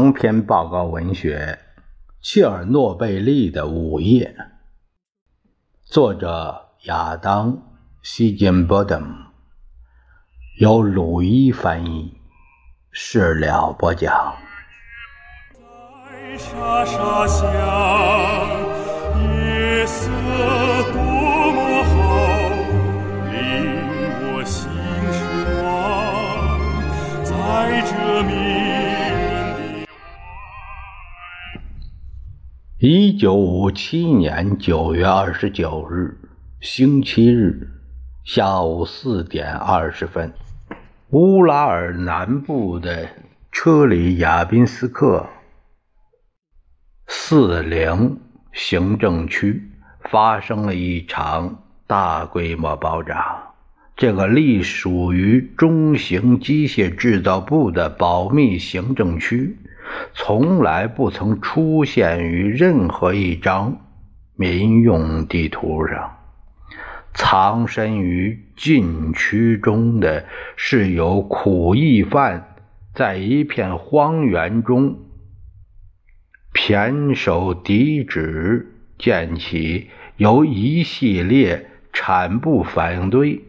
长篇报告文学《切尔诺贝利的午夜》，作者亚当·希金波登，由鲁伊翻译，事了播讲。沙沙响，夜色多么好，令我心失望，在这迷。一九五七年九月二十九日，星期日下午四点二十分，乌拉尔南部的车里亚宾斯克四零行政区发生了一场大规模爆炸。这个隶属于中型机械制造部的保密行政区。从来不曾出现于任何一张民用地图上。藏身于禁区中的是由苦役犯在一片荒原中胼手抵指建起由一系列产布反应堆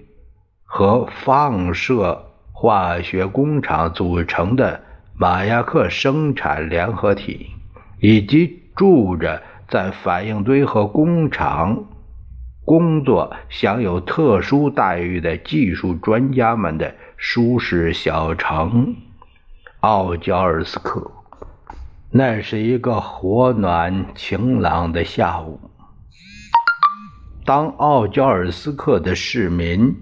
和放射化学工厂组成的。马亚克生产联合体，以及住着在反应堆和工厂工作、享有特殊待遇的技术专家们的舒适小城奥焦尔斯克。那是一个火暖晴朗的下午，当奥焦尔斯克的市民。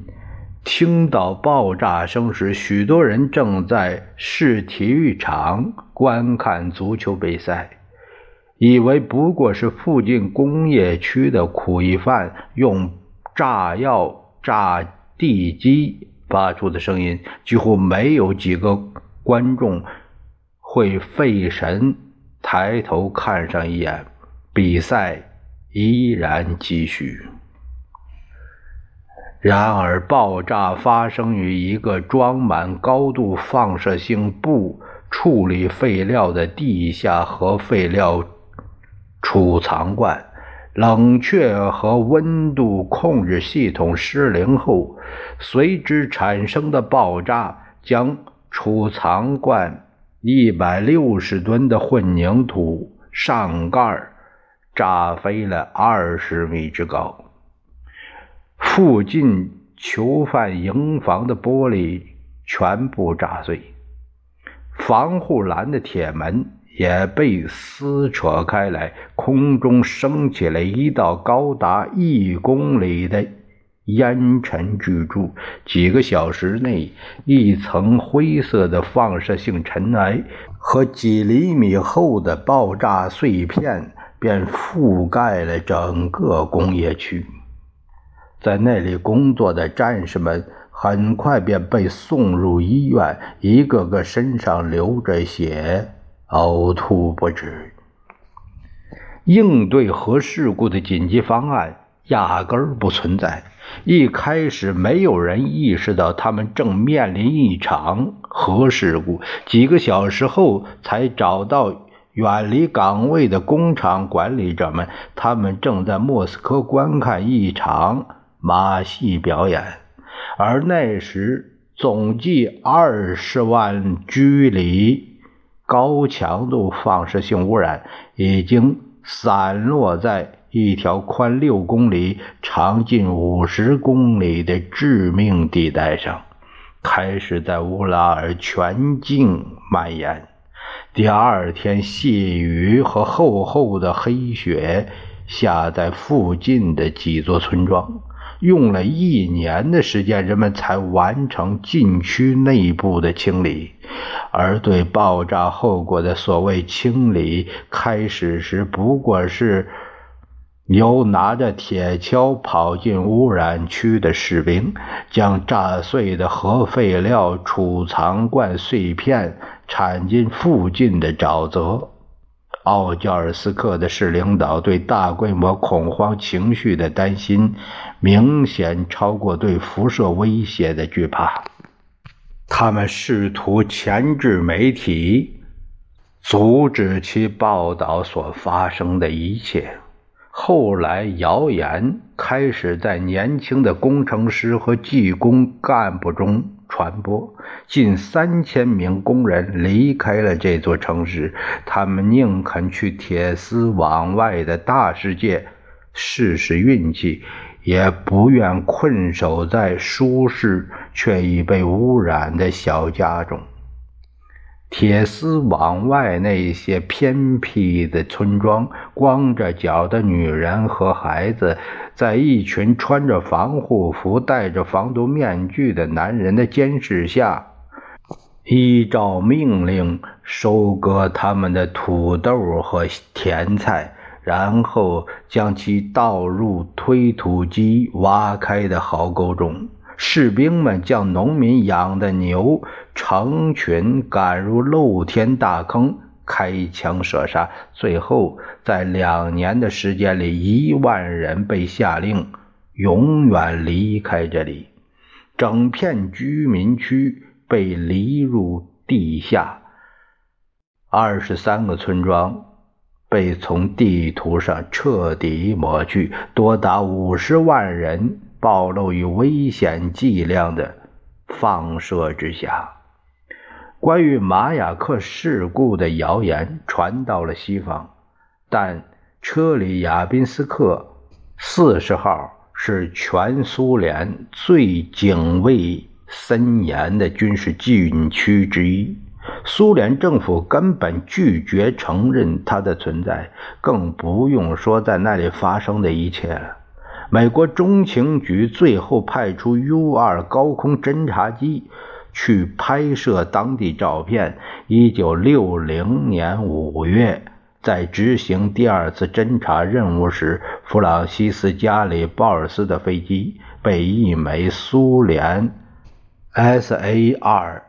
听到爆炸声时，许多人正在市体育场观看足球比赛，以为不过是附近工业区的苦役犯用炸药炸地基发出的声音。几乎没有几个观众会费神抬头看上一眼，比赛依然继续。然而，爆炸发生于一个装满高度放射性布处理废料的地下核废料储藏罐。冷却和温度控制系统失灵后，随之产生的爆炸将储藏罐一百六十吨的混凝土上盖炸飞了二十米之高。附近囚犯营房的玻璃全部炸碎，防护栏的铁门也被撕扯开来，空中升起了一道高达一公里的烟尘巨柱。几个小时内，一层灰色的放射性尘埃和几厘米厚的爆炸碎片便覆盖了整个工业区。在那里工作的战士们很快便被送入医院，一个个身上流着血，呕吐不止。应对核事故的紧急方案压根儿不存在。一开始，没有人意识到他们正面临一场核事故。几个小时后，才找到远离岗位的工厂管理者们，他们正在莫斯科观看一场。马戏表演，而那时总计二十万居里高强度放射性污染已经散落在一条宽六公里、长近五十公里的致命地带上，开始在乌拉尔全境蔓延。第二天，细雨和厚厚的黑雪下在附近的几座村庄。用了一年的时间，人们才完成禁区内部的清理。而对爆炸后果的所谓清理，开始时不过是由拿着铁锹跑进污染区的士兵，将炸碎的核废料储藏罐碎片铲进附近的沼泽。奥加尔斯克的市领导对大规模恐慌情绪的担心，明显超过对辐射威胁的惧怕。他们试图钳制媒体，阻止其报道所发生的一切。后来，谣言开始在年轻的工程师和技工干部中传播。近三千名工人离开了这座城市，他们宁肯去铁丝网外的大世界试试运气，也不愿困守在舒适却已被污染的小家中。铁丝网外那些偏僻的村庄，光着脚的女人和孩子，在一群穿着防护服、戴着防毒面具的男人的监视下，依照命令收割他们的土豆和甜菜，然后将其倒入推土机挖开的壕沟中。士兵们将农民养的牛成群赶入露天大坑，开枪射杀。最后，在两年的时间里，一万人被下令永远离开这里，整片居民区被离入地下。二十三个村庄被从地图上彻底抹去，多达五十万人。暴露于危险剂量的放射之下。关于马雅克事故的谣言传到了西方，但车里亚宾斯克四十号是全苏联最警卫森严的军事禁区之一，苏联政府根本拒绝承认它的存在，更不用说在那里发生的一切了。美国中情局最后派出 U-2 高空侦察机去拍摄当地照片。1960年5月，在执行第二次侦察任务时，弗朗西斯·加里·鲍尔斯的飞机被一枚苏联 SA-2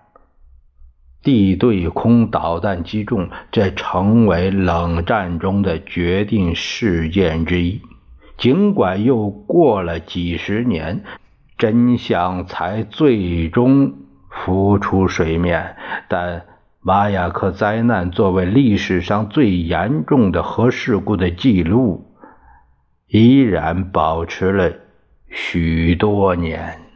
地对空导弹击中，这成为冷战中的决定事件之一。尽管又过了几十年，真相才最终浮出水面，但马雅克灾难作为历史上最严重的核事故的记录，依然保持了许多年。